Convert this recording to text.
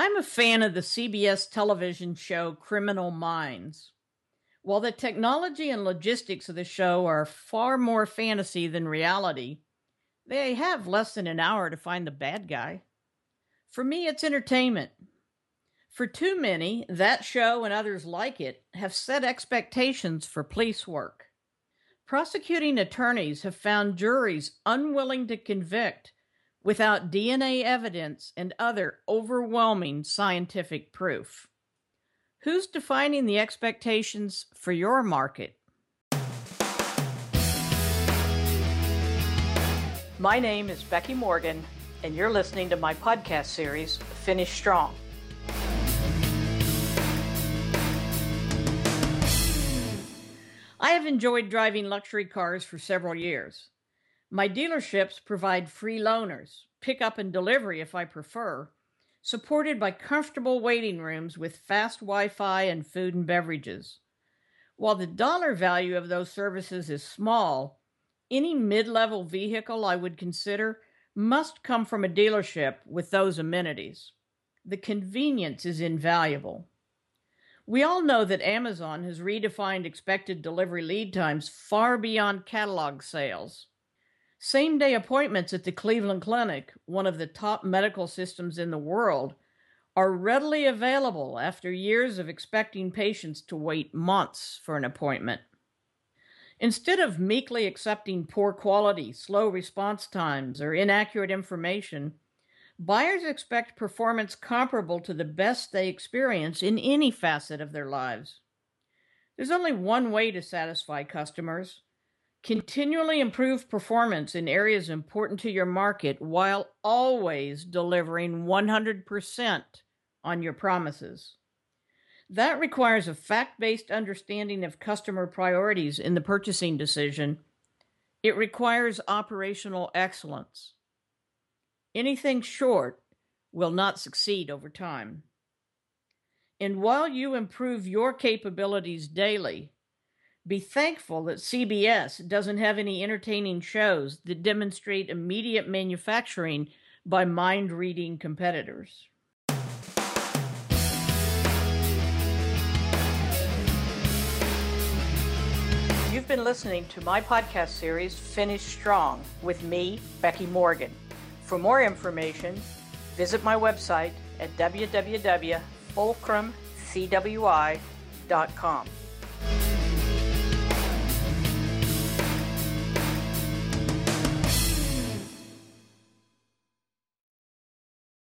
I'm a fan of the CBS television show Criminal Minds. While the technology and logistics of the show are far more fantasy than reality, they have less than an hour to find the bad guy. For me, it's entertainment. For too many, that show and others like it have set expectations for police work. Prosecuting attorneys have found juries unwilling to convict without DNA evidence and other overwhelming scientific proof. Who's defining the expectations for your market? My name is Becky Morgan, and you're listening to my podcast series, Finish Strong. I have enjoyed driving luxury cars for several years. My dealerships provide free loaners, pickup and delivery if I prefer, supported by comfortable waiting rooms with fast Wi Fi and food and beverages. While the dollar value of those services is small, any mid level vehicle I would consider must come from a dealership with those amenities. The convenience is invaluable. We all know that Amazon has redefined expected delivery lead times far beyond catalog sales. Same day appointments at the Cleveland Clinic, one of the top medical systems in the world, are readily available after years of expecting patients to wait months for an appointment. Instead of meekly accepting poor quality, slow response times, or inaccurate information, buyers expect performance comparable to the best they experience in any facet of their lives. There's only one way to satisfy customers Continually improve performance in areas important to your market while always delivering 100% on your promises. That requires a fact based understanding of customer priorities in the purchasing decision. It requires operational excellence. Anything short will not succeed over time. And while you improve your capabilities daily, be thankful that CBS doesn't have any entertaining shows that demonstrate immediate manufacturing by mind reading competitors. You've been listening to my podcast series, Finish Strong, with me, Becky Morgan. For more information, visit my website at www.fulcrumcwi.com.